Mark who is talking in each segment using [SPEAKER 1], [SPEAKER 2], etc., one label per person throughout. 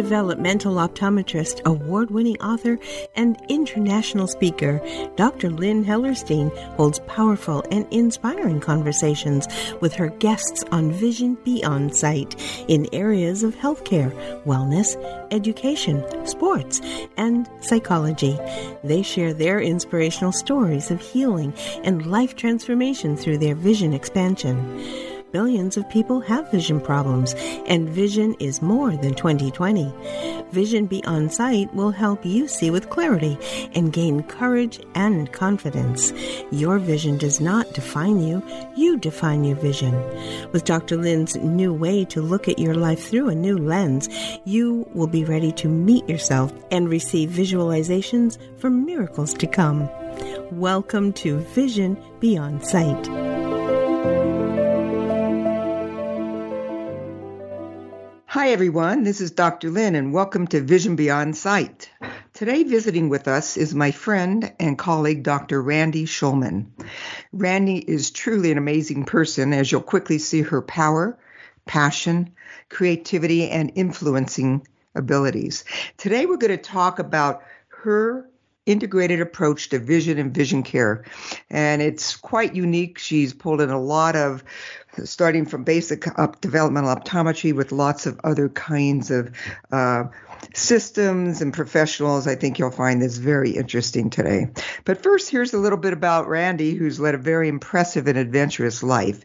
[SPEAKER 1] developmental optometrist, award winning author, and international speaker, Dr. Lynn Hellerstein holds powerful and inspiring conversations with her guests on Vision Beyond Sight in areas of healthcare, wellness, education, sports, and psychology. They share their inspirational stories of healing and life transformation through their vision expansion. Billions of people have vision problems, and vision is more than 2020. Vision Beyond Sight will help you see with clarity and gain courage and confidence. Your vision does not define you, you define your vision. With Dr. Lynn's new way to look at your life through a new lens, you will be ready to meet yourself and receive visualizations for miracles to come. Welcome to Vision Beyond Sight.
[SPEAKER 2] Hi, everyone. This is Dr. Lynn, and welcome to Vision Beyond Sight. Today, visiting with us is my friend and colleague, Dr. Randy Schulman. Randy is truly an amazing person, as you'll quickly see her power, passion, creativity, and influencing abilities. Today, we're going to talk about her integrated approach to vision and vision care. And it's quite unique. She's pulled in a lot of starting from basic up developmental optometry with lots of other kinds of uh, systems and professionals. I think you'll find this very interesting today. But first, here's a little bit about Randy, who's led a very impressive and adventurous life.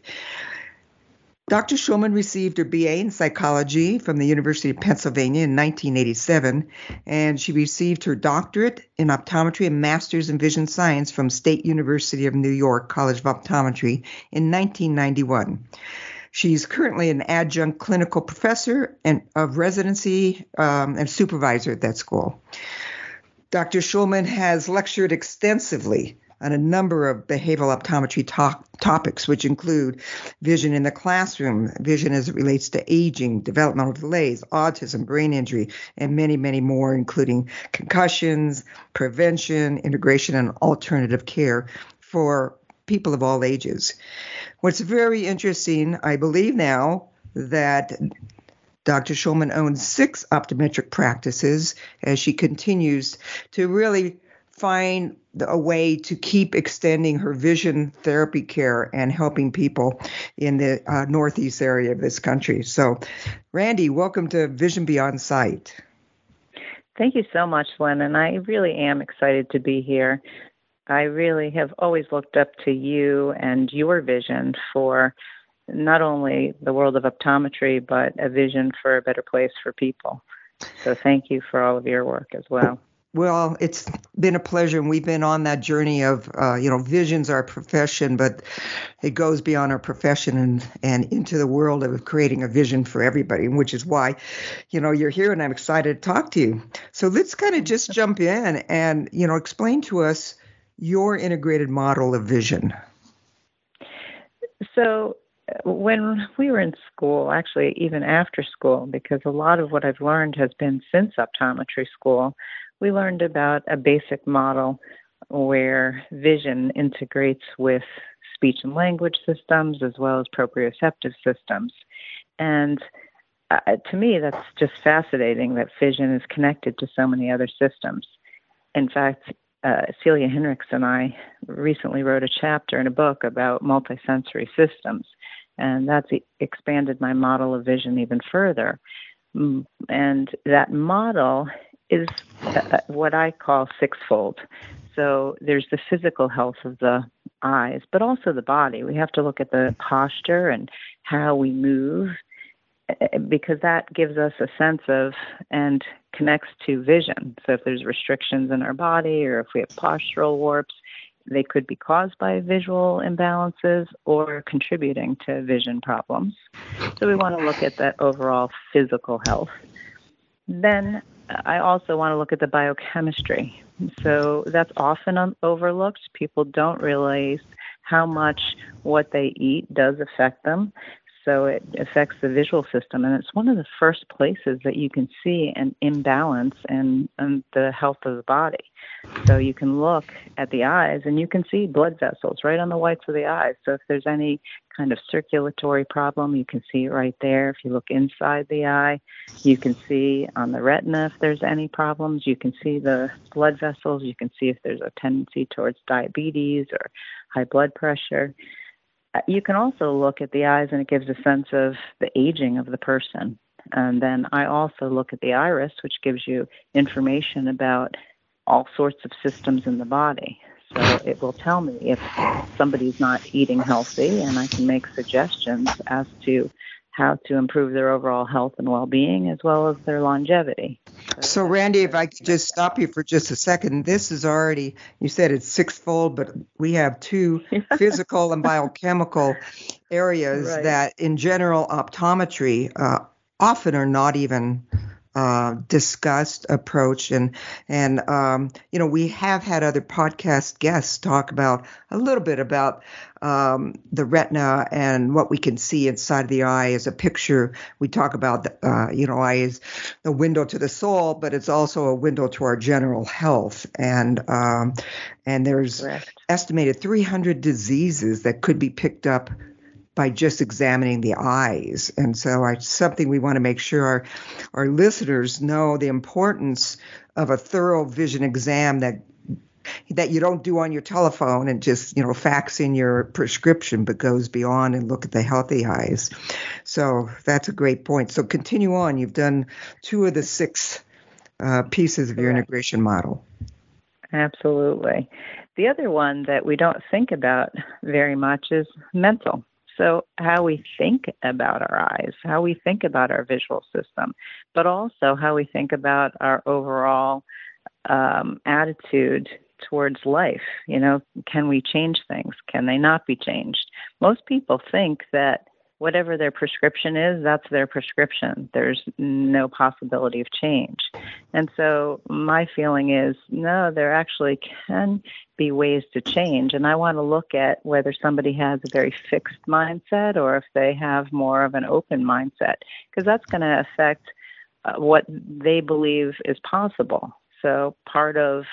[SPEAKER 2] Dr. Schulman received her BA in psychology from the University of Pennsylvania in 1987, and she received her doctorate in optometry and master's in vision science from State University of New York College of Optometry in 1991. She's currently an adjunct clinical professor and of residency um, and supervisor at that school. Dr. Schulman has lectured extensively on a number of behavioral optometry to- topics, which include vision in the classroom, vision as it relates to aging, developmental delays, autism, brain injury, and many, many more, including concussions, prevention, integration, and alternative care for people of all ages. What's very interesting, I believe now, that Dr. Schulman owns six optometric practices as she continues to really find a way to keep extending her vision therapy care and helping people in the uh, northeast area of this country. So, Randy, welcome to Vision Beyond Sight.
[SPEAKER 3] Thank you so much, Lynn, and I really am excited to be here. I really have always looked up to you and your vision for not only the world of optometry, but a vision for a better place for people. So, thank you for all of your work as well.
[SPEAKER 2] Well, it's been a pleasure, and we've been on that journey of, uh, you know, vision's our profession, but it goes beyond our profession and and into the world of creating a vision for everybody, which is why, you know, you're here, and I'm excited to talk to you. So let's kind of just jump in and, you know, explain to us your integrated model of vision.
[SPEAKER 3] So when we were in school, actually, even after school, because a lot of what I've learned has been since optometry school, we learned about a basic model where vision integrates with speech and language systems as well as proprioceptive systems. And uh, to me, that's just fascinating that vision is connected to so many other systems. In fact, uh, Celia Hinrichs and I recently wrote a chapter in a book about multisensory systems, and that's expanded my model of vision even further. Mm, and that model is uh, what I call sixfold. So there's the physical health of the eyes, but also the body. We have to look at the posture and how we move uh, because that gives us a sense of and connects to vision. So if there's restrictions in our body or if we have postural warps, they could be caused by visual imbalances or contributing to vision problems. So we want to look at that overall physical health. Then I also want to look at the biochemistry. So that's often overlooked. People don't realize how much what they eat does affect them. So it affects the visual system, and it's one of the first places that you can see an imbalance in, in the health of the body. So you can look at the eyes and you can see blood vessels right on the whites of the eyes. So if there's any kind of circulatory problem, you can see it right there. If you look inside the eye, you can see on the retina if there's any problems. You can see the blood vessels. You can see if there's a tendency towards diabetes or high blood pressure. Uh, you can also look at the eyes and it gives a sense of the aging of the person. And then I also look at the iris, which gives you information about all sorts of systems in the body. So it will tell me if somebody's not eating healthy, and I can make suggestions as to how to improve their overall health and well-being as well as their longevity.
[SPEAKER 2] So, Randy, if I could just stop you for just a second, this is already you said it's sixfold, but we have two physical and biochemical areas right. that, in general optometry, uh, often are not even uh, discussed approach and and um, you know we have had other podcast guests talk about a little bit about um, the retina and what we can see inside the eye as a picture. We talk about the, uh, you know eye is the window to the soul, but it's also a window to our general health and um, and there's Correct. estimated 300 diseases that could be picked up by just examining the eyes. And so it's something we want to make sure our, our listeners know the importance of a thorough vision exam that that you don't do on your telephone and just you know fax in your prescription but goes beyond and look at the healthy eyes. So that's a great point. So continue on. You've done two of the six uh, pieces of your integration model.
[SPEAKER 3] Absolutely. The other one that we don't think about very much is mental so how we think about our eyes, how we think about our visual system, but also how we think about our overall um, attitude towards life. You know, can we change things? Can they not be changed? Most people think that whatever their prescription is, that's their prescription. There's no possibility of change. And so my feeling is no, there actually can be ways to change. And I want to look at whether somebody has a very fixed mindset or if they have more of an open mindset, because that's going to affect uh, what they believe is possible. So part of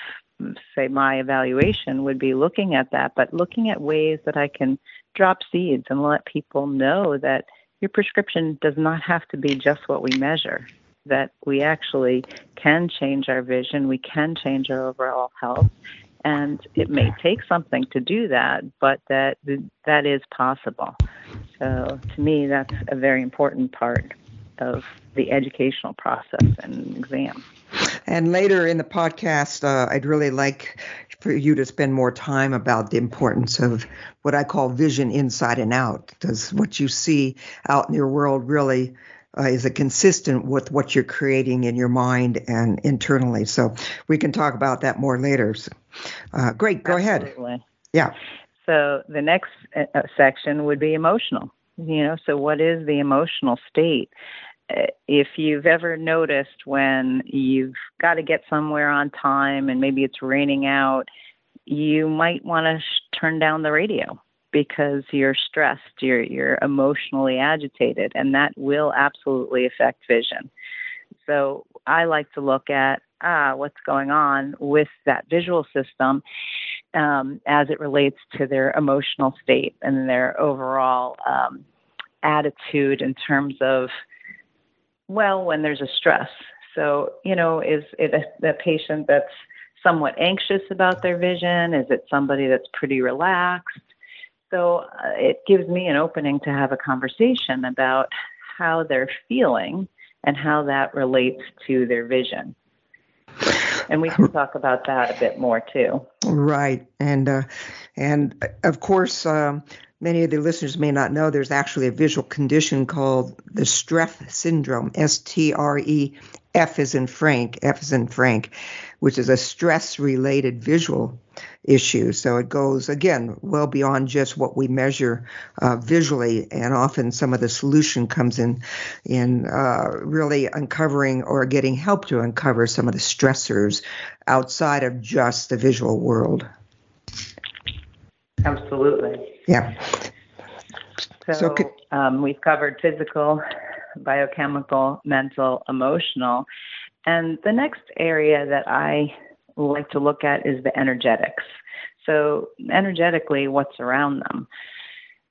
[SPEAKER 3] say my evaluation would be looking at that, but looking at ways that I can drop seeds and let people know that your prescription does not have to be just what we measure, that we actually can change our vision, we can change our overall health, and it may take something to do that, but that that is possible. So to me, that's a very important part of the educational process and exam.
[SPEAKER 2] And later in the podcast, uh, I'd really like for you to spend more time about the importance of what I call vision inside and out. Does what you see out in your world really uh, is it consistent with what you're creating in your mind and internally? So we can talk about that more later. So, uh, great, go Absolutely. ahead. Yeah.
[SPEAKER 3] So the next uh, section would be emotional. You know, so what is the emotional state? If you've ever noticed when you've got to get somewhere on time and maybe it's raining out, you might want to sh- turn down the radio because you're stressed, you're you're emotionally agitated, and that will absolutely affect vision. So I like to look at ah what's going on with that visual system um, as it relates to their emotional state and their overall um, attitude in terms of well when there's a stress. So, you know, is it a, a patient that's somewhat anxious about their vision? Is it somebody that's pretty relaxed? So uh, it gives me an opening to have a conversation about how they're feeling and how that relates to their vision. And we can talk about that a bit more too.
[SPEAKER 2] Right, and uh, and of course, um, many of the listeners may not know there's actually a visual condition called the Streff syndrome, S T R E F is in Frank, F is in Frank, which is a stress related visual issue. So it goes, again, well beyond just what we measure uh, visually. And often some of the solution comes in, in uh, really uncovering or getting help to uncover some of the stressors outside of just the visual world.
[SPEAKER 3] Absolutely.
[SPEAKER 2] Yeah.
[SPEAKER 3] So, so um, we've covered physical, biochemical, mental, emotional. And the next area that I like to look at is the energetics. So, energetically, what's around them?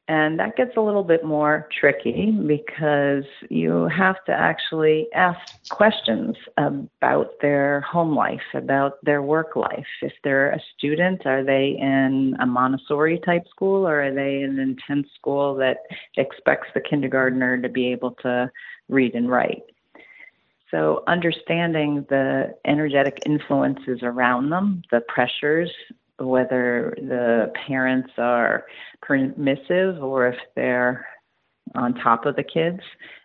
[SPEAKER 3] And that gets a little bit more tricky because you have to actually ask questions about their home life, about their work life. If they're a student, are they in a Montessori type school or are they in an intense school that expects the kindergartner to be able to read and write? So, understanding the energetic influences around them, the pressures, whether the parents are permissive or if they're on top of the kids,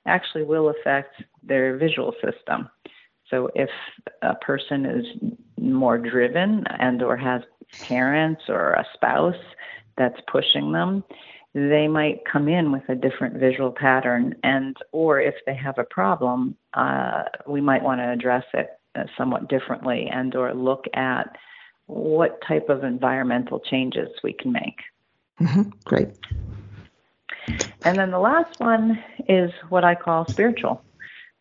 [SPEAKER 3] actually will affect their visual system. So if a person is more driven and or has parents or a spouse that's pushing them, they might come in with a different visual pattern and or if they have a problem, uh, we might want to address it uh, somewhat differently and or look at what type of environmental changes we can make.
[SPEAKER 2] Mm-hmm. Great.
[SPEAKER 3] And then the last one is what I call spiritual.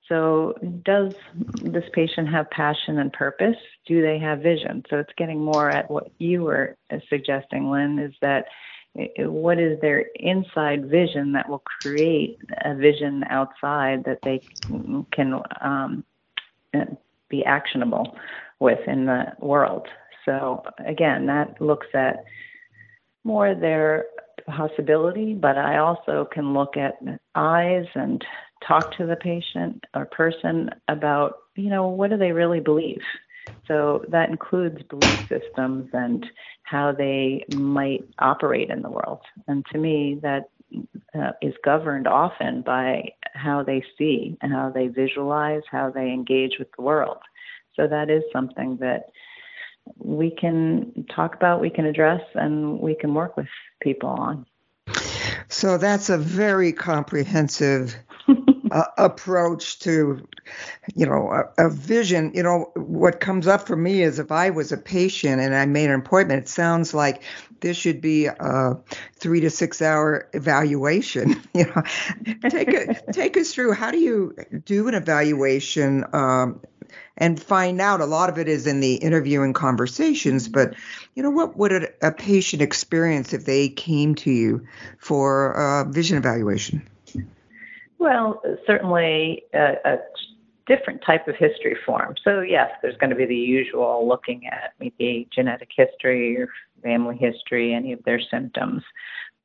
[SPEAKER 3] So, does this patient have passion and purpose? Do they have vision? So, it's getting more at what you were suggesting, Lynn, is that what is their inside vision that will create a vision outside that they can um, be actionable with in the world. So again, that looks at more their possibility, but I also can look at eyes and talk to the patient or person about, you know, what do they really believe? So that includes belief systems and how they might operate in the world. And to me, that uh, is governed often by how they see and how they visualize, how they engage with the world. So that is something that we can talk about, we can address, and we can work with people on.
[SPEAKER 2] So that's a very comprehensive uh, approach to, you know, a, a, vision. You know, what comes up for me is if I was a patient and I made an appointment, it sounds like this should be a three to six hour evaluation. You know, take a, take us through how do you do an evaluation? Um, and find out. A lot of it is in the interviewing conversations, but you know, what would a, a patient experience if they came to you for a vision evaluation?
[SPEAKER 3] Well, certainly a, a different type of history form. So, yes, there's going to be the usual looking at maybe genetic history or family history, any of their symptoms.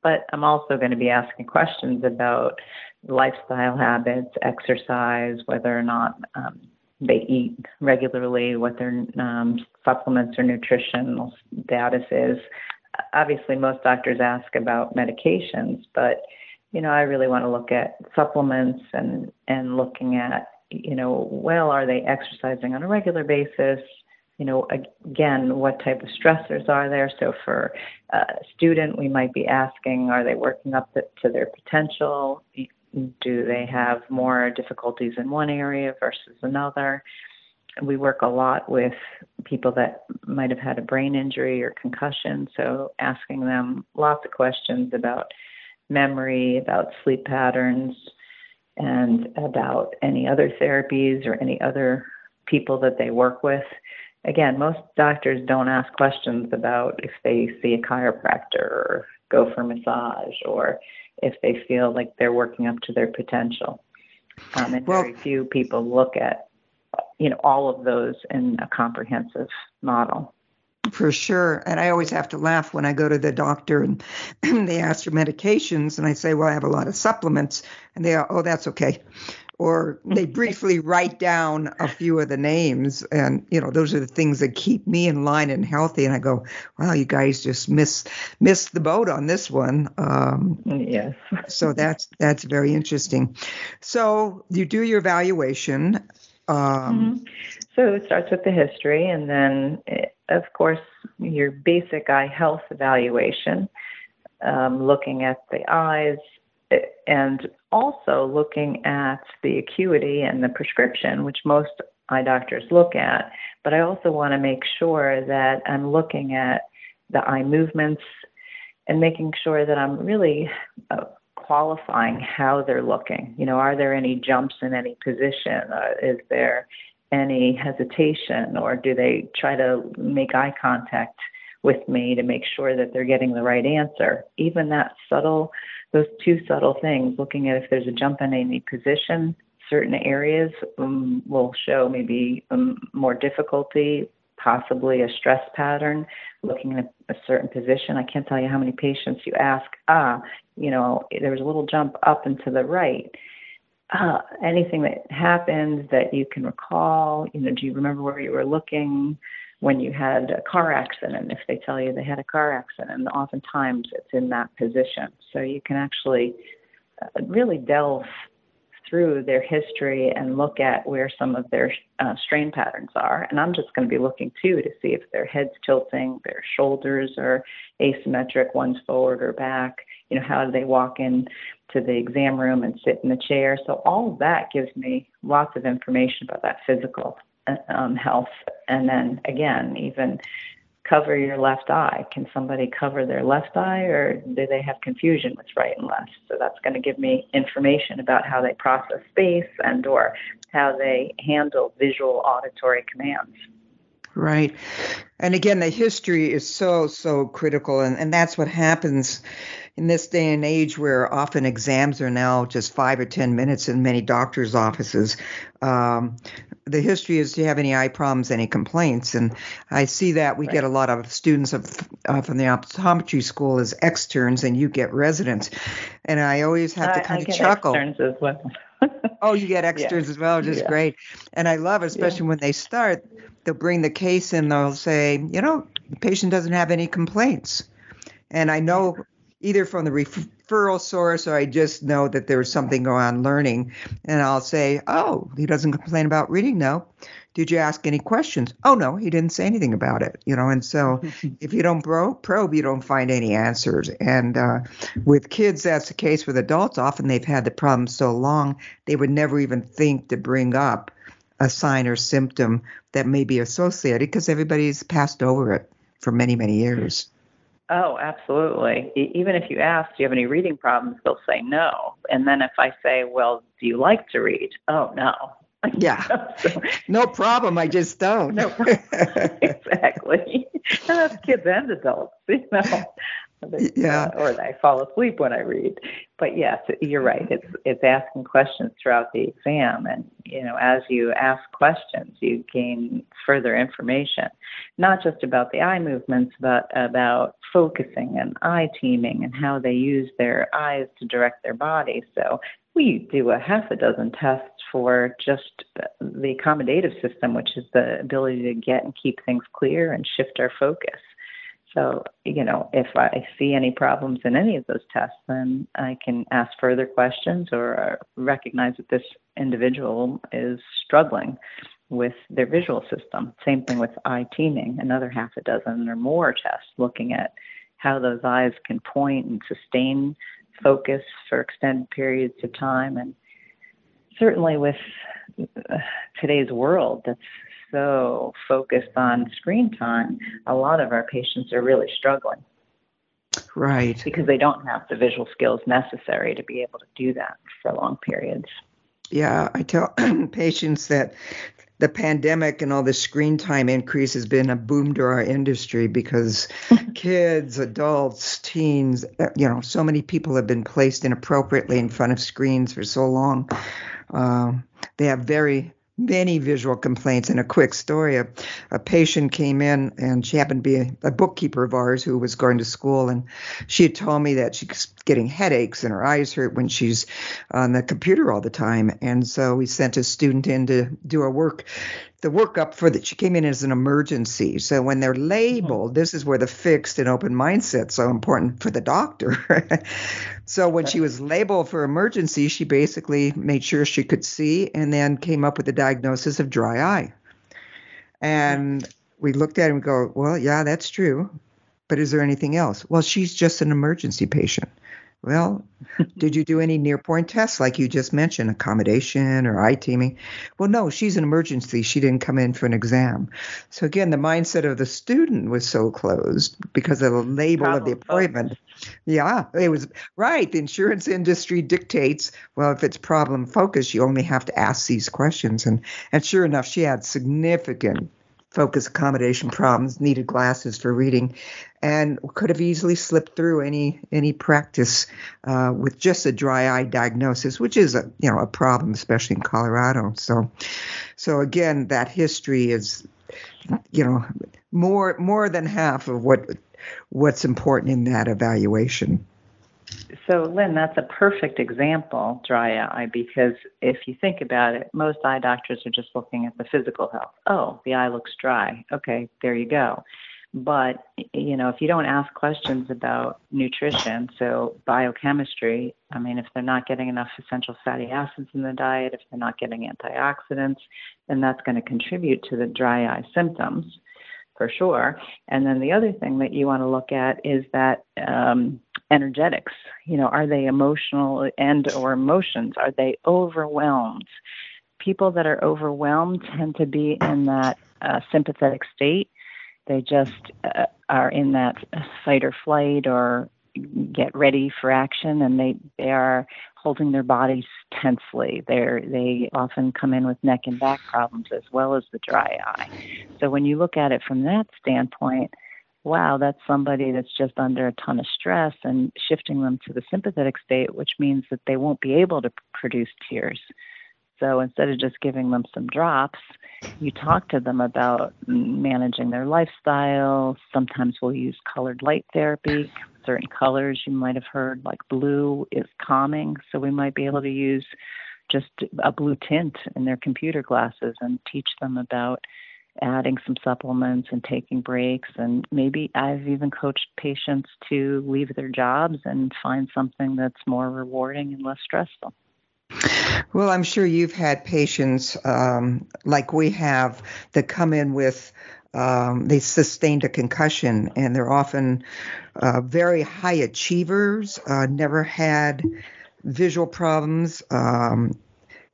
[SPEAKER 3] But I'm also going to be asking questions about lifestyle habits, exercise, whether or not um, they eat regularly, what their um, supplements or nutritional status is. Obviously, most doctors ask about medications, but you know, I really want to look at supplements and and looking at you know, well, are they exercising on a regular basis? You know, again, what type of stressors are there? So for a student, we might be asking, are they working up to their potential? Do they have more difficulties in one area versus another? We work a lot with people that might have had a brain injury or concussion, so asking them lots of questions about memory, about sleep patterns, and about any other therapies or any other people that they work with. Again, most doctors don't ask questions about if they see a chiropractor or go for massage or if they feel like they're working up to their potential. Um, and well, very few people look at, you know, all of those in a comprehensive model.
[SPEAKER 2] For sure. And I always have to laugh when I go to the doctor and they ask for medications, and I say, Well, I have a lot of supplements. And they go, Oh, that's okay. Or they briefly write down a few of the names and you know those are the things that keep me in line and healthy. And i go wow you guys just miss missed the boat on this one. Um,
[SPEAKER 3] yes.
[SPEAKER 2] so that's that's very interesting. So you do your evaluation um,
[SPEAKER 3] mm-hmm. so it starts with the history and then eh, of course your basic eye health evaluation um, looking at the eyes and also looking at the acuity and the prescription, which most eye doctors look at. But I also want to make sure that I'm looking at the eye movements and making sure that I'm really uh, qualifying how they're looking. You know, are there any jumps in any position? Uh, is there any hesitation, or do they try to make eye contact with me to make sure that they're getting the right answer? Even that subtle, those two subtle things, looking at if there's a jump in any position, certain areas um, will show maybe um, more difficulty, possibly a stress pattern, looking at a certain position. I can't tell you how many patients you ask, ah, you know, there was a little jump up and to the right uh, anything that happened that you can recall. You know, do you remember where you were looking when you had a car accident? If they tell you they had a car accident, oftentimes it's in that position. So you can actually uh, really delve through their history and look at where some of their uh, strain patterns are. And I'm just going to be looking too to see if their head's tilting, their shoulders are asymmetric, one's forward or back. You know, how do they walk in to the exam room and sit in the chair? So all of that gives me lots of information about that physical uh, um, health. And then again, even cover your left eye. Can somebody cover their left eye or do they have confusion with right and left? So that's going to give me information about how they process space and or how they handle visual auditory commands.
[SPEAKER 2] Right. And again, the history is so, so critical. And, and that's what happens in this day and age where often exams are now just five or 10 minutes in many doctors' offices. Um, the history is do you have any eye problems, any complaints? And I see that we right. get a lot of students of, uh, from the optometry school as externs, and you get residents. And I always have to kind
[SPEAKER 3] I
[SPEAKER 2] of chuckle.
[SPEAKER 3] Externs as well.
[SPEAKER 2] oh, you get externs yeah. as well, which is yeah. great. And I love, especially yeah. when they start, they'll bring the case and they'll say, you know, the patient doesn't have any complaints. And I know either from the referral source or I just know that there's something going on learning. And I'll say, oh, he doesn't complain about reading. No. Did you ask any questions? Oh, no, he didn't say anything about it. You know, and so if you don't probe, you don't find any answers. And uh, with kids, that's the case. With adults, often they've had the problem so long, they would never even think to bring up a sign or symptom that may be associated because everybody's passed over it for many, many years.
[SPEAKER 3] Oh, absolutely. Even if you ask, do you have any reading problems? They'll say no. And then if I say, well, do you like to read? Oh, no.
[SPEAKER 2] Yeah. so, no problem. I just don't.
[SPEAKER 3] no, problem. exactly. And that's kids and adults, you know.
[SPEAKER 2] Yeah.
[SPEAKER 3] Uh, or I fall asleep when I read. But yes, you're right. It's it's asking questions throughout the exam, and you know, as you ask questions, you gain further information, not just about the eye movements, but about focusing and eye teaming and how they use their eyes to direct their body. So we do a half a dozen tests for just the accommodative system, which is the ability to get and keep things clear and shift our focus. So, you know, if I see any problems in any of those tests, then I can ask further questions or recognize that this individual is struggling with their visual system. Same thing with eye teaming, another half a dozen or more tests looking at how those eyes can point and sustain focus for extended periods of time. And certainly with uh, today's world that's so focused on screen time, a lot of our patients are really struggling.
[SPEAKER 2] Right.
[SPEAKER 3] Because they don't have the visual skills necessary to be able to do that for long periods.
[SPEAKER 2] Yeah, I tell patients that the pandemic and all the screen time increase has been a boom to our industry because kids, adults, teens, uh, you know, so many people have been placed inappropriately in front of screens for so long. Um, they have very many visual complaints. And a quick story a, a patient came in, and she happened to be a, a, bookkeeper of ours who was going to school. And she had told me that she's getting headaches and her eyes hurt when she's on the computer all the time. And so we sent a student in to do her work the workup for that she came in as an emergency. So when they're mm-hmm. labeled, this is where the fixed and open mindset's so important for the doctor. so when she was labeled for emergency, she basically made sure she could see and then came up with the diagnosis of dry eye. And mm-hmm. we looked at it and go, well, yeah, that's true. But is there anything else? Well, she's just an emergency patient. Well, did you do any near point tests like you just mentioned, accommodation or eye teaming? Well, no, she's an emergency. She didn't come in for an exam. So again, the mindset of the student was so closed because of the label Problem of the appointment. Focused. Yeah, it was right. The insurance industry dictates, well, if it's problem focused, you only have to ask these questions. And and sure enough, she had significant focus accommodation problems, needed glasses for reading, and could have easily slipped through any any practice uh, with just a dry eye diagnosis, which is a you know a problem, especially in Colorado. So, so again, that history is you know more more than half of what what's important in that evaluation.
[SPEAKER 3] So, Lynn, that's a perfect example, dry eye, because if you think about it, most eye doctors are just looking at the physical health. Oh, the eye looks dry. Okay, there you go. But, you know, if you don't ask questions about nutrition, so biochemistry, I mean, if they're not getting enough essential fatty acids in the diet, if they're not getting antioxidants, then that's going to contribute to the dry eye symptoms for sure. And then the other thing that you want to look at is that um, energetics. You know, are they emotional and or emotions? Are they overwhelmed? People that are overwhelmed tend to be in that uh, sympathetic state. They just uh, are in that fight or flight or get ready for action and they they are holding their bodies tensely. They're they often come in with neck and back problems as well as the dry eye. So when you look at it from that standpoint wow that's somebody that's just under a ton of stress and shifting them to the sympathetic state which means that they won't be able to produce tears so instead of just giving them some drops you talk to them about managing their lifestyle sometimes we'll use colored light therapy certain colors you might have heard, like blue is calming. So we might be able to use just a blue tint in their computer glasses and teach them about adding some supplements and taking breaks. And maybe I've even coached patients to leave their jobs and find something that's more rewarding and less stressful.
[SPEAKER 2] Well, I'm sure you've had patients um, like we have that come in with um, they sustained a concussion and they're often uh, very high achievers, uh, never had visual problems. Um,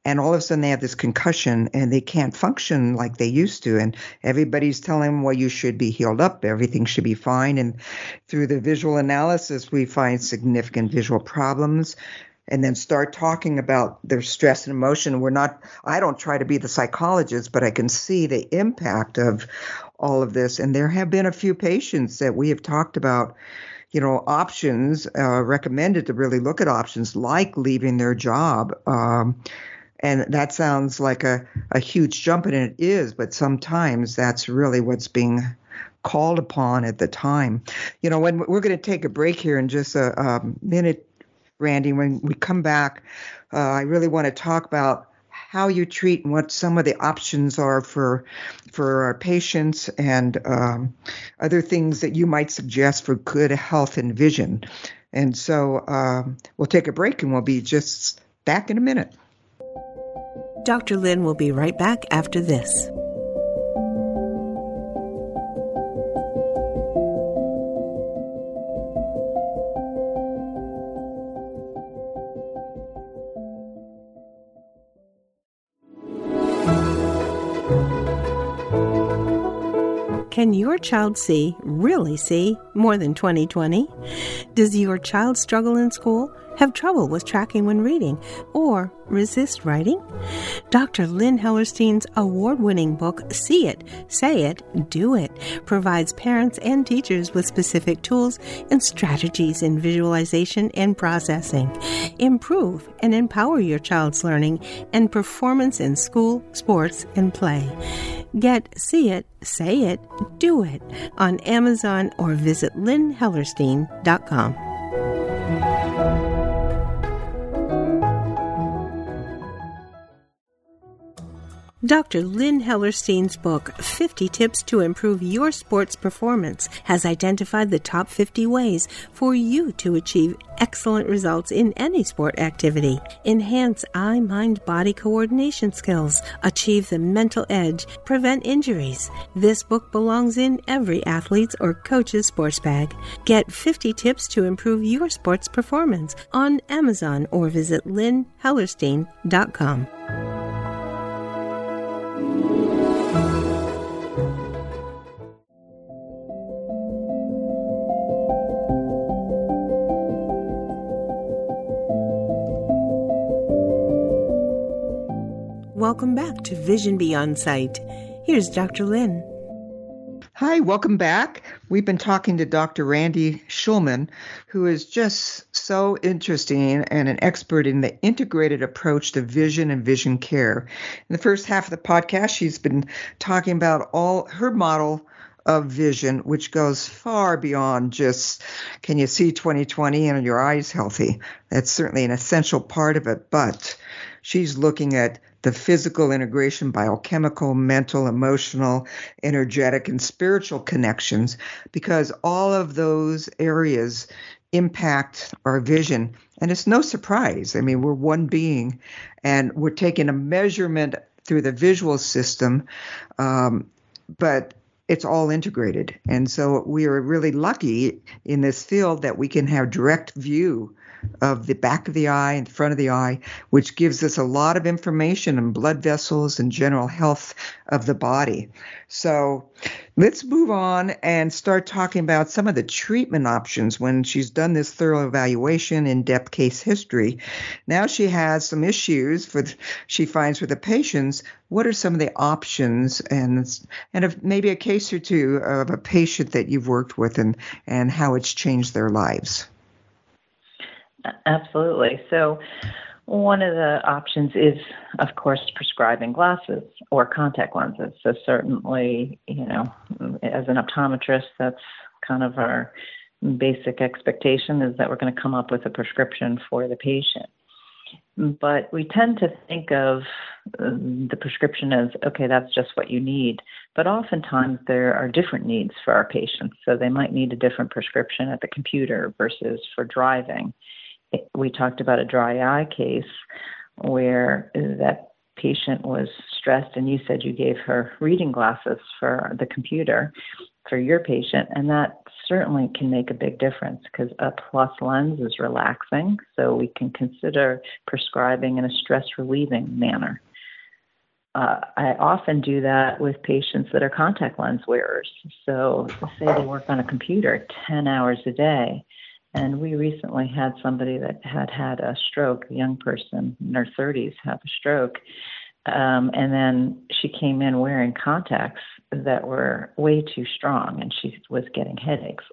[SPEAKER 2] and all of a sudden they have this concussion and they can't function like they used to. And everybody's telling them, well, you should be healed up. Everything should be fine. And through the visual analysis, we find significant visual problems and then start talking about their stress and emotion. We're not, I don't try to be the psychologist, but I can see the impact of all of this. And there have been a few patients that we have talked about, you know, options uh, recommended to really look at options like leaving their job. Um, and that sounds like a, a huge jump, and it is, but sometimes that's really what's being called upon at the time. You know, when we're going to take a break here in just a, a minute, Randy, when we come back, uh, I really want to talk about how you treat and what some of the options are for for our patients and um, other things that you might suggest for good health and vision. And so um, we'll take a break and we'll be just back in a minute.
[SPEAKER 1] Dr. Lynn will be right back after this. Your child see, really see, more than 2020? Does your child struggle in school, have trouble with tracking when reading, or resist writing? Dr. Lynn Hellerstein's award winning book, See It, Say It, Do It, provides parents and teachers with specific tools and strategies in visualization and processing. Improve and empower your child's learning and performance in school, sports, and play. Get See It, Say It, Do It on Amazon or visit lynnhellerstein.com. Dr. Lynn Hellerstein's book, 50 Tips to Improve Your Sports Performance, has identified the top 50 ways for you to achieve excellent results in any sport activity, enhance eye mind body coordination skills, achieve the mental edge, prevent injuries. This book belongs in every athlete's or coach's sports bag. Get 50 tips to improve your sports performance on Amazon or visit lynnhellerstein.com. Welcome back to Vision Beyond Sight. Here's Dr. Lynn.
[SPEAKER 2] Hi, welcome back. We've been talking to Dr. Randy Schulman, who is just so interesting and an expert in the integrated approach to vision and vision care. In the first half of the podcast, she's been talking about all her model of vision, which goes far beyond just can you see 2020 and are your eyes healthy? That's certainly an essential part of it, but she's looking at the physical integration, biochemical, mental, emotional, energetic, and spiritual connections, because all of those areas impact our vision. And it's no surprise. I mean, we're one being and we're taking a measurement through the visual system, um, but it's all integrated. And so we are really lucky in this field that we can have direct view of the back of the eye and front of the eye, which gives us a lot of information on blood vessels and general health of the body. So let's move on and start talking about some of the treatment options when she's done this thorough evaluation, in depth case history. Now she has some issues for she finds with the patients. What are some of the options and and maybe a case or two of a patient that you've worked with and and how it's changed their lives?
[SPEAKER 3] Absolutely. So, one of the options is, of course, prescribing glasses or contact lenses. So, certainly, you know, as an optometrist, that's kind of our basic expectation is that we're going to come up with a prescription for the patient. But we tend to think of um, the prescription as okay, that's just what you need. But oftentimes there are different needs for our patients. So they might need a different prescription at the computer versus for driving we talked about a dry eye case where that patient was stressed and you said you gave her reading glasses for the computer for your patient and that certainly can make a big difference because a plus lens is relaxing so we can consider prescribing in a stress relieving manner uh, I often do that with patients that are contact lens wearers. So, say they work on a computer 10 hours a day and we recently had somebody that had had a stroke, a young person in her 30s, have a stroke. Um, and then she came in wearing contacts that were way too strong, and she was getting headaches.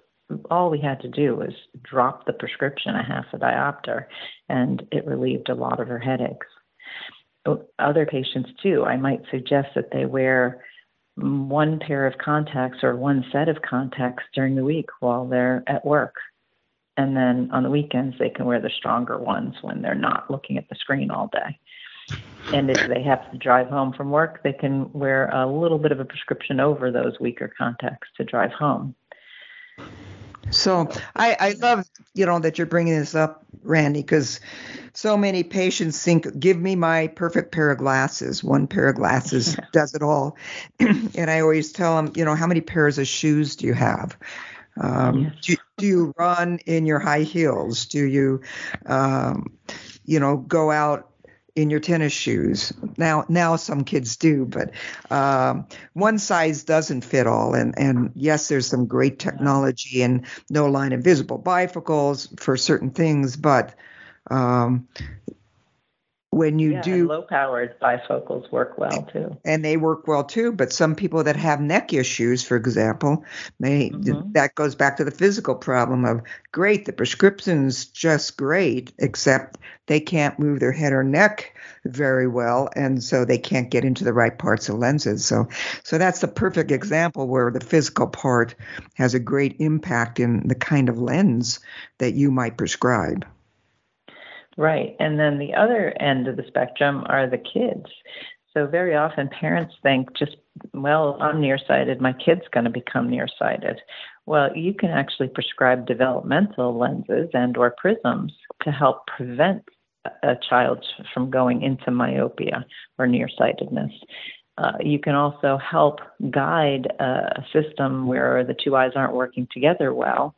[SPEAKER 3] All we had to do was drop the prescription a half a diopter, and it relieved a lot of her headaches. Other patients, too, I might suggest that they wear one pair of contacts or one set of contacts during the week while they're at work and then on the weekends they can wear the stronger ones when they're not looking at the screen all day. And if they have to drive home from work, they can wear a little bit of a prescription over those weaker contacts to drive home.
[SPEAKER 2] So I, I love you know that you're bringing this up, Randy, because so many patients think, "Give me my perfect pair of glasses. One pair of glasses does it all." and I always tell them, you know, how many pairs of shoes do you have? Um, yes. do, do, you run in your high heels? Do you, um, you know, go out in your tennis shoes? Now, now some kids do, but um, one size doesn't fit all. And and yes, there's some great technology and no line invisible bifocals for certain things, but um, when you
[SPEAKER 3] yeah,
[SPEAKER 2] do
[SPEAKER 3] low powered bifocals work well too.
[SPEAKER 2] And they work well too but some people that have neck issues for example may mm-hmm. that goes back to the physical problem of great the prescription's just great except they can't move their head or neck very well and so they can't get into the right parts of lenses so so that's the perfect example where the physical part has a great impact in the kind of lens that you might prescribe
[SPEAKER 3] Right. And then the other end of the spectrum are the kids. So very often parents think just, well, I'm nearsighted, my kid's going to become nearsighted. Well, you can actually prescribe developmental lenses and or prisms to help prevent a child from going into myopia or nearsightedness. Uh, you can also help guide a system where the two eyes aren't working together well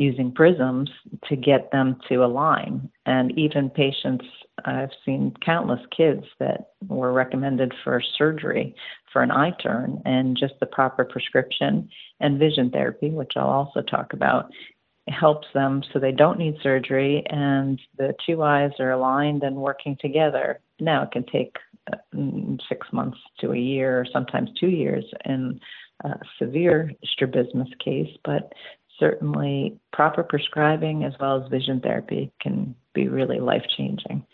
[SPEAKER 3] using prisms to get them to align. And even patients, I've seen countless kids that were recommended for surgery for an eye turn and just the proper prescription and vision therapy, which I'll also talk about, helps them so they don't need surgery and the two eyes are aligned and working together. Now it can take uh, six months to a year, sometimes two years in a severe strabismus case, but certainly proper prescribing as well as vision therapy can be really life changing.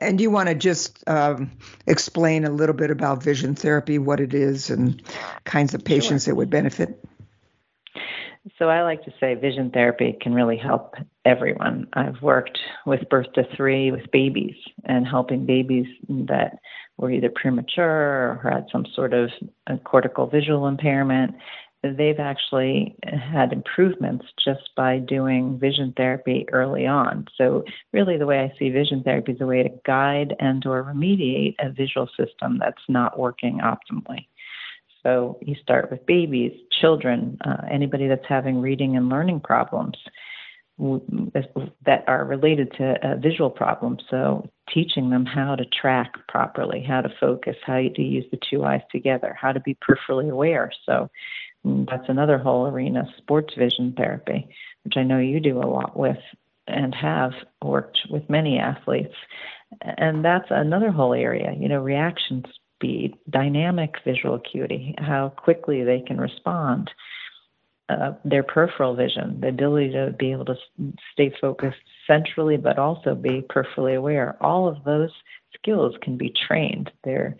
[SPEAKER 2] And you want to just um, explain a little bit about vision therapy, what it is, and kinds of patients sure. it would benefit?
[SPEAKER 3] So I like to say vision therapy can really help everyone. I've worked with birth to three with babies and helping babies that were either premature or had some sort of cortical visual impairment they've actually had improvements just by doing vision therapy early on. So really the way I see vision therapy is a way to guide and or remediate a visual system that's not working optimally. So you start with babies, children, uh, anybody that's having reading and learning problems that are related to visual problems. So teaching them how to track properly, how to focus, how to use the two eyes together, how to be peripherally aware. So that's another whole arena, sports vision therapy, which I know you do a lot with and have worked with many athletes. And that's another whole area, you know, reaction speed, dynamic visual acuity, how quickly they can respond, uh, their peripheral vision, the ability to be able to stay focused centrally but also be peripherally aware. All of those skills can be trained. They're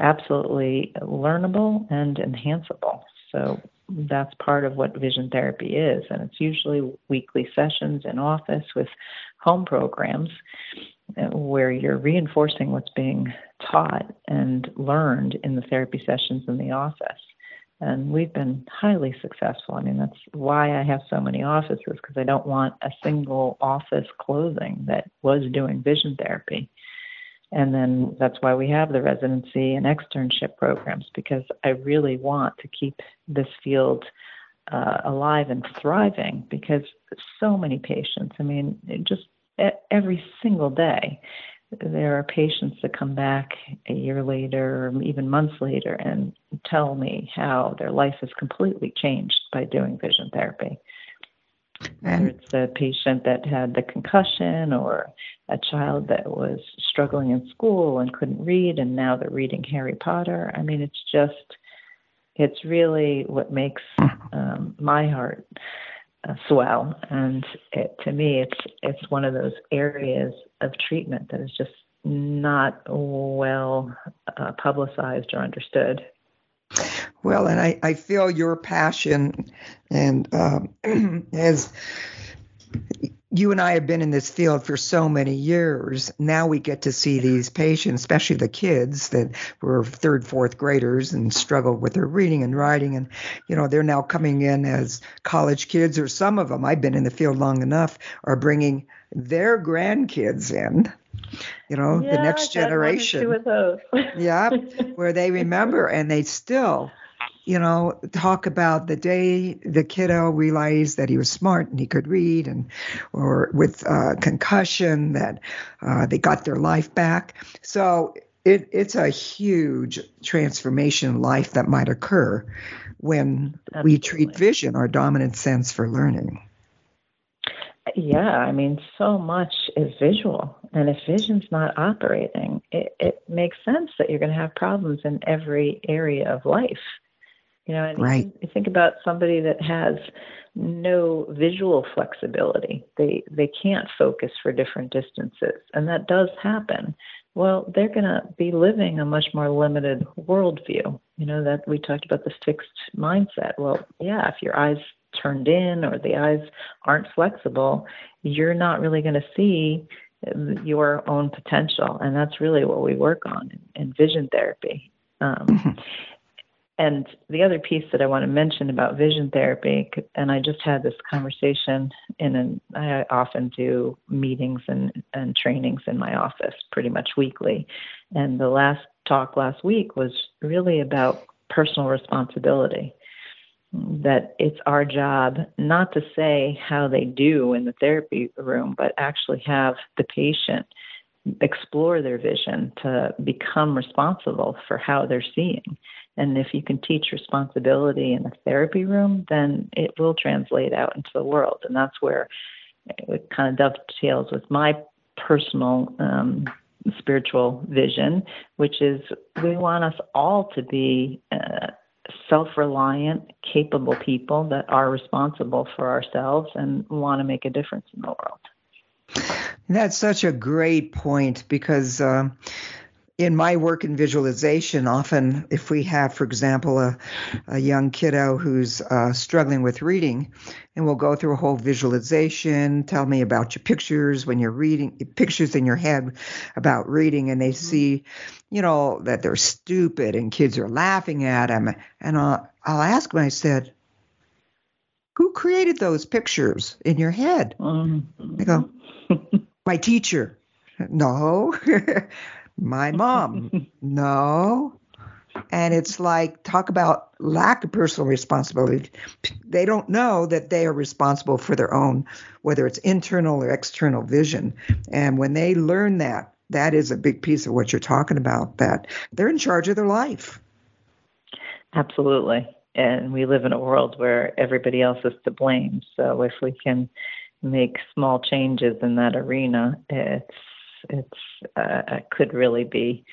[SPEAKER 3] absolutely learnable and enhanceable. So that's part of what vision therapy is. And it's usually weekly sessions in office with home programs uh, where you're reinforcing what's being taught and learned in the therapy sessions in the office. And we've been highly successful. I mean, that's why I have so many offices because I don't want a single office closing that was doing vision therapy. And then that's why we have the residency and externship programs because I really want to keep this field uh, alive and thriving because so many patients, I mean, just every single day, there are patients that come back a year later or even months later and tell me how their life has completely changed by doing vision therapy. Whether it's a patient that had the concussion or a child that was struggling in school and couldn't read and now they're reading Harry Potter. I mean, it's just, it's really what makes um, my heart uh, swell. And it, to me, it's, it's one of those areas of treatment that is just not well uh, publicized or understood.
[SPEAKER 2] Well, and I, I feel your passion and um, as you and I have been in this field for so many years. Now we get to see these patients, especially the kids that were third, fourth graders and struggled with their reading and writing. And, you know, they're now coming in as college kids, or some of them, I've been in the field long enough, are bringing their grandkids in you know
[SPEAKER 3] yeah,
[SPEAKER 2] the next generation yeah where they remember and they still you know talk about the day the kiddo realized that he was smart and he could read and or with uh, concussion that uh, they got their life back so it, it's a huge transformation in life that might occur when Absolutely. we treat vision our dominant sense for learning
[SPEAKER 3] yeah, I mean, so much is visual. And if vision's not operating, it, it makes sense that you're going to have problems in every area of life. You know, and
[SPEAKER 2] right.
[SPEAKER 3] you think about somebody that has no visual flexibility. They they can't focus for different distances, and that does happen. Well, they're going to be living a much more limited worldview. You know that we talked about the fixed mindset. Well, yeah, if your eyes turned in or the eyes aren't flexible, you're not really going to see your own potential. And that's really what we work on in, in vision therapy. Um, mm-hmm. And the other piece that I want to mention about vision therapy, and I just had this conversation in an, I often do meetings and, and trainings in my office pretty much weekly. And the last talk last week was really about personal responsibility. That it's our job not to say how they do in the therapy room, but actually have the patient explore their vision to become responsible for how they're seeing. And if you can teach responsibility in the therapy room, then it will translate out into the world. And that's where it kind of dovetails with my personal um, spiritual vision, which is we want us all to be uh, self reliant, capable people that are responsible for ourselves and want to make a difference in the world.
[SPEAKER 2] That's such a great point because. Uh, in my work in visualization, often if we have, for example, a, a young kiddo who's uh, struggling with reading, and we'll go through a whole visualization, tell me about your pictures when you're reading, pictures in your head about reading, and they mm-hmm. see, you know, that they're stupid and kids are laughing at them. And I'll, I'll ask them, I said, who created those pictures in your head? Mm-hmm. They go, my teacher. No. my mom. no. And it's like, talk about lack of personal responsibility. They don't know that they are responsible for their own, whether it's internal or external vision. And when they learn that, that is a big piece of what you're talking about, that they're in charge of their life.
[SPEAKER 3] Absolutely. And we live in a world where everybody else is to blame. So if we can make small changes in that arena, it's it's uh, could really be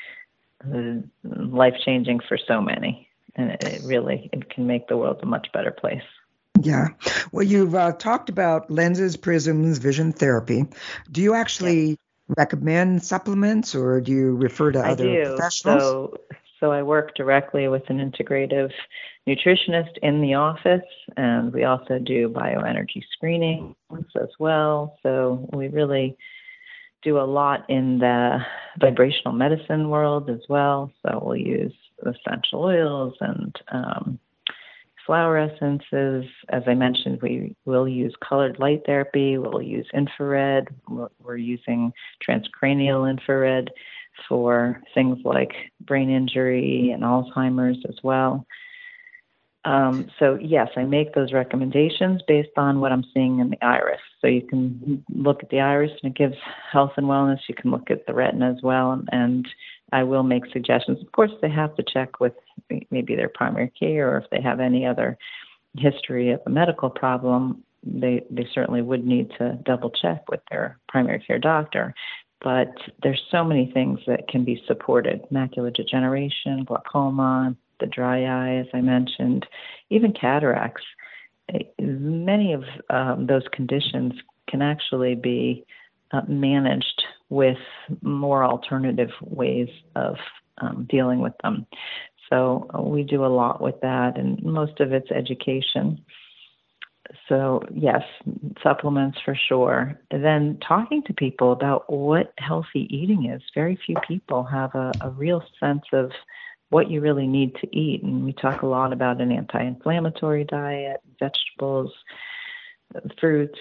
[SPEAKER 3] uh, life changing for so many, and it, it, really it can make the world a much better place.
[SPEAKER 2] Yeah. Well, you've uh, talked about lenses, prisms, vision therapy. Do you actually yeah. recommend supplements, or do you refer to
[SPEAKER 3] I
[SPEAKER 2] other
[SPEAKER 3] do.
[SPEAKER 2] professionals?
[SPEAKER 3] So, so I work directly with an integrative nutritionist in the office, and we also do bioenergy screenings as well. So we really do a lot in the vibrational medicine world as well. So we'll use essential oils and um, flower essences. As I mentioned, we will use colored light therapy. We'll use infrared. We're using transcranial infrared for things like brain injury and Alzheimer's as well. Um, so yes, I make those recommendations based on what I'm seeing in the iris. So you can look at the iris and it gives health and wellness. You can look at the retina as well, and, and I will make suggestions. Of course, they have to check with maybe their primary care or if they have any other history of a medical problem. They they certainly would need to double check with their primary care doctor. But there's so many things that can be supported: macular degeneration, glaucoma, the dry eye, as I mentioned, even cataracts. Many of um, those conditions can actually be uh, managed with more alternative ways of um, dealing with them. So uh, we do a lot with that, and most of it's education. So, yes, supplements for sure. And then talking to people about what healthy eating is. Very few people have a, a real sense of what you really need to eat. And we talk a lot about an anti inflammatory diet, vegetables, fruits,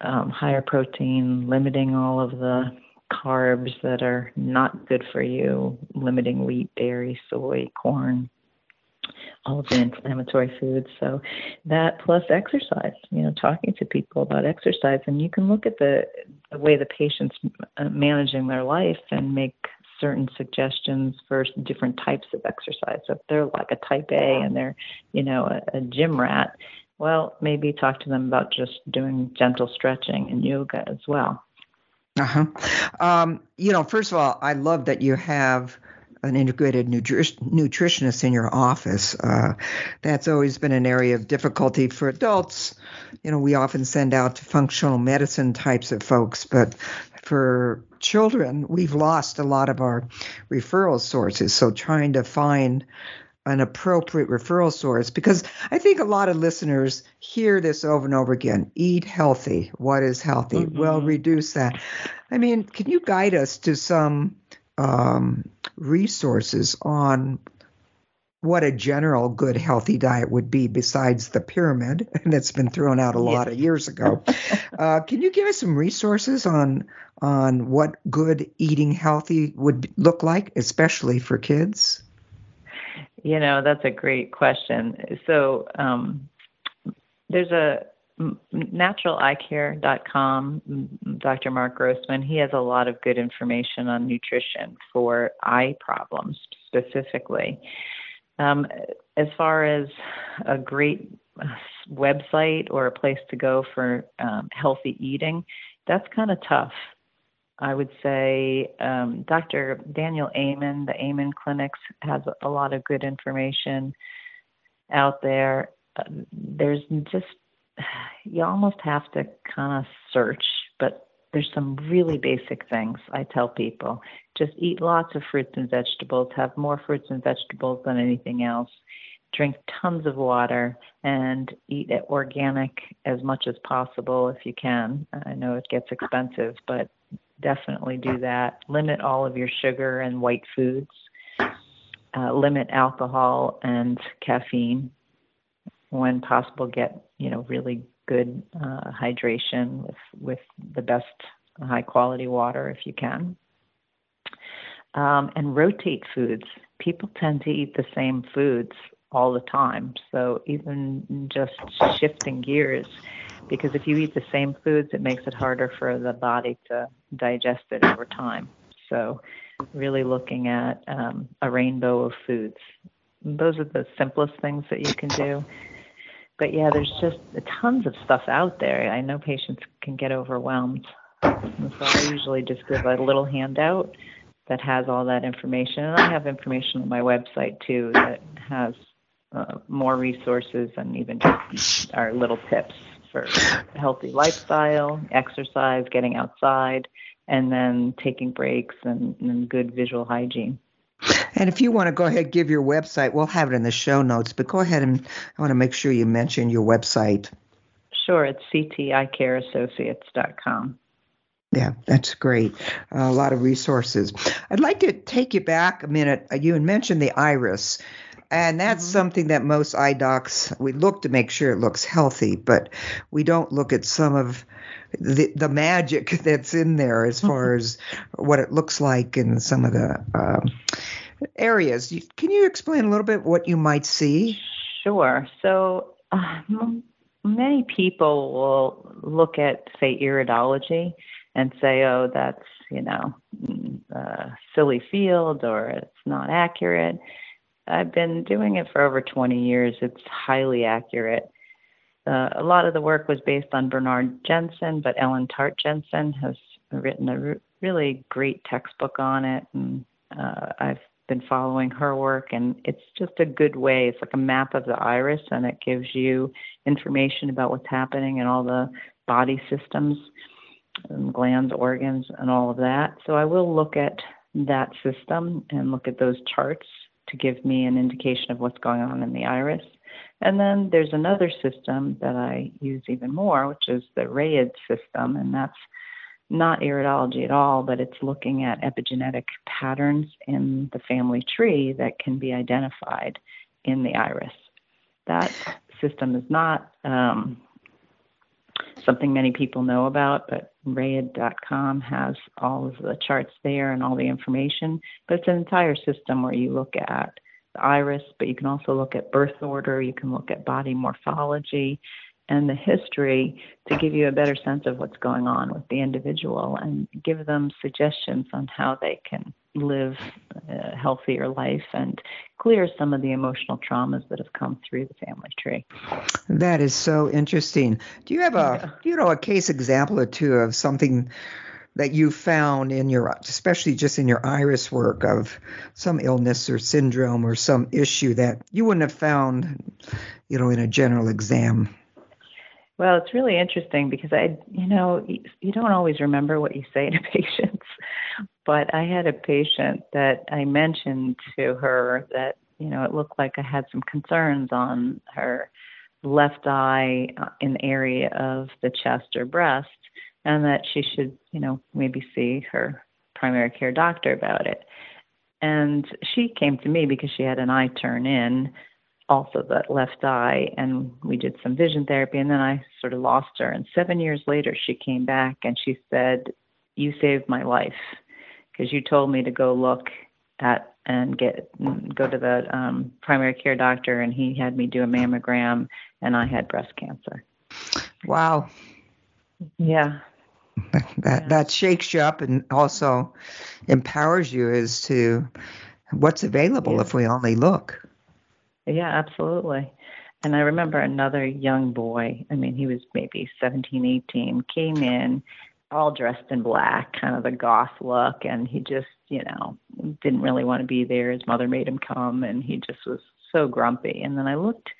[SPEAKER 3] um, higher protein, limiting all of the carbs that are not good for you, limiting wheat, dairy, soy, corn, all of the inflammatory foods. So that plus exercise, you know, talking to people about exercise, and you can look at the, the way the patient's uh, managing their life and make certain suggestions for different types of exercise. So if they're like a type A and they're, you know, a, a gym rat, well, maybe talk to them about just doing gentle stretching and yoga as well.
[SPEAKER 2] Uh huh. Um, you know, first of all, I love that you have an integrated nutri- nutritionist in your office. Uh, that's always been an area of difficulty for adults. You know, we often send out to functional medicine types of folks, but for children, we've lost a lot of our referral sources. So trying to find an appropriate referral source because I think a lot of listeners hear this over and over again. Eat healthy. What is healthy? Mm-hmm. Well, reduce that. I mean, can you guide us to some um, resources on what a general good healthy diet would be besides the pyramid and that's been thrown out a lot of years ago. uh, can you give us some resources on on what good eating healthy would look like, especially for kids?
[SPEAKER 3] You know, that's a great question. So um, there's a naturaleyecare.com, Dr. Mark Grossman, he has a lot of good information on nutrition for eye problems specifically. Um, as far as a great website or a place to go for um, healthy eating, that's kind of tough. I would say um, Dr. Daniel Amen, the Amen Clinics, has a lot of good information out there. Uh, there's just you almost have to kind of search, but there's some really basic things I tell people. Just eat lots of fruits and vegetables, have more fruits and vegetables than anything else. Drink tons of water and eat organic as much as possible if you can. I know it gets expensive, but definitely do that. Limit all of your sugar and white foods. Uh, limit alcohol and caffeine when possible, get you know really good uh, hydration with with the best high quality water if you can. Um, and rotate foods. People tend to eat the same foods all the time. So even just shifting gears, because if you eat the same foods, it makes it harder for the body to digest it over time. So really looking at um, a rainbow of foods. Those are the simplest things that you can do but yeah, there's just tons of stuff out there. I know patients can get overwhelmed. And so I usually just give a little handout that has all that information. And I have information on my website too that has uh, more resources and even just our little tips for healthy lifestyle, exercise, getting outside, and then taking breaks and, and good visual hygiene.
[SPEAKER 2] And if you want to go ahead give your website, we'll have it in the show notes, but go ahead and I want to make sure you mention your website.
[SPEAKER 3] Sure, it's cticareassociates.com.
[SPEAKER 2] Yeah, that's great. Uh, a lot of resources. I'd like to take you back a minute. You had mentioned the iris, and that's mm-hmm. something that most eye docs we look to make sure it looks healthy, but we don't look at some of the the magic that's in there as far as what it looks like in some of the um, areas. Can you explain a little bit what you might see?
[SPEAKER 3] Sure. So uh, many people will look at, say, iridology and say, oh, that's, you know, mm, a silly field or it's not accurate. I've been doing it for over 20 years. It's highly accurate. Uh, a lot of the work was based on Bernard Jensen, but Ellen Tart Jensen has written a re- really great textbook on it, and uh, I've been following her work and it's just a good way it's like a map of the iris and it gives you information about what's happening in all the body systems and glands organs and all of that. So i will look at that system and look at those charts to give me an indication of what's going on in the iris and then there's another system that i use even more which is the rayid system and that's not iridology at all, but it's looking at epigenetic patterns in the family tree that can be identified in the iris. That system is not um, something many people know about, but rayid.com has all of the charts there and all the information. But it's an entire system where you look at the iris, but you can also look at birth order, you can look at body morphology, and the history to give you a better sense of what's going on with the individual and give them suggestions on how they can live a healthier life and clear some of the emotional traumas that have come through the family tree.
[SPEAKER 2] That is so interesting. Do you have a you know a case example or two of something that you found in your especially just in your iris work of some illness or syndrome or some issue that you wouldn't have found you know in a general exam?
[SPEAKER 3] Well, it's really interesting because I, you know, you don't always remember what you say to patients. But I had a patient that I mentioned to her that, you know, it looked like I had some concerns on her left eye uh, in the area of the chest or breast, and that she should, you know, maybe see her primary care doctor about it. And she came to me because she had an eye turn in, also that left eye, and we did some vision therapy. And then I sort of lost her. And seven years later, she came back and she said, You saved my life because you told me to go look at and get go to the um, primary care doctor, and he had me do a mammogram, and I had breast cancer.
[SPEAKER 2] Wow.
[SPEAKER 3] Yeah.
[SPEAKER 2] That yeah. that shakes you up and also empowers you as to what's available yeah. if we only look.
[SPEAKER 3] Yeah, absolutely. And I remember another young boy, I mean, he was maybe 17, 18, came in all dressed in black, kind of the goth look, and he just, you know, didn't really want to be there. His mother made him come, and he just was so grumpy. And then I looked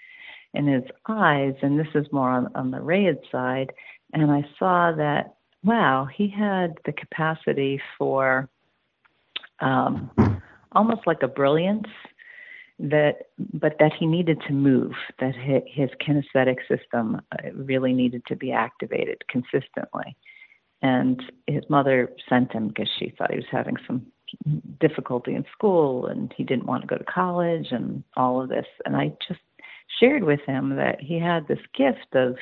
[SPEAKER 3] in his eyes, and this is more on, on the Rayid side, and I saw that, wow, he had the capacity for um, almost like a brilliance that but that he needed to move that his kinesthetic system uh, really needed to be activated consistently. And his mother sent him because she thought he was having some difficulty in school and he didn't want to go to college and all of this. And i just shared with him that he had this gift of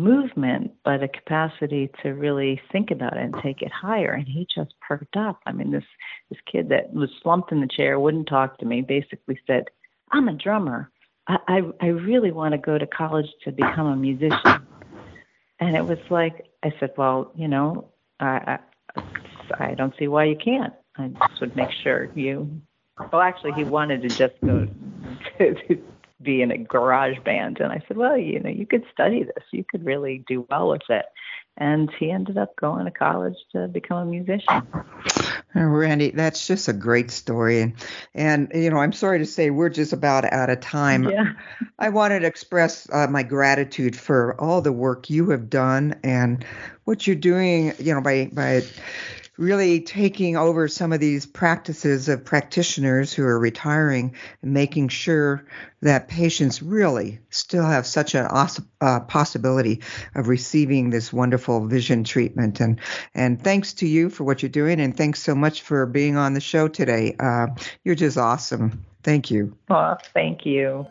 [SPEAKER 3] movement, but a capacity to really think about it and take it higher. And he just perked up. I mean, this this kid that was slumped in the chair, wouldn't talk to me, basically said, "I'm a drummer. I I, I really want to go to college to become a musician." And it was like I said, "Well, you know, I I, I don't see why you can't. I just would make sure you." Well, actually, he wanted to just go to, be in a garage band. And I said, well, you know, you could study this. You could really do well with it. And he ended up going to college to become a musician.
[SPEAKER 2] Oh, Randy, that's just a great story. And, and, you know, I'm sorry to say we're just about out of time.
[SPEAKER 3] Yeah.
[SPEAKER 2] I wanted to express uh, my gratitude for all the work you have done and what you're doing, you know, by, by really taking over some of these practices of practitioners who are retiring and making sure that patients really still have such an awesome uh, possibility of receiving this wonderful vision treatment. And and thanks to you for what you're doing, and thanks so much for being on the show today. Uh, you're just awesome. Thank you.
[SPEAKER 3] Oh, thank you.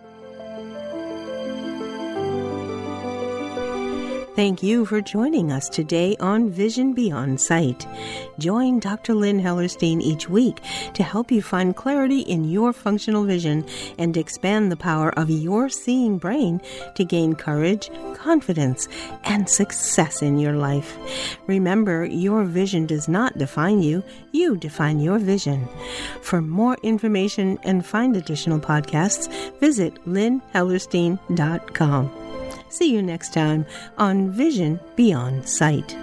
[SPEAKER 1] Thank you for joining us today on Vision Beyond Sight. Join Dr. Lynn Hellerstein each week to help you find clarity in your functional vision and expand the power of your seeing brain to gain courage, confidence, and success in your life. Remember, your vision does not define you, you define your vision. For more information and find additional podcasts, visit lynnhellerstein.com. See you next time on Vision Beyond Sight.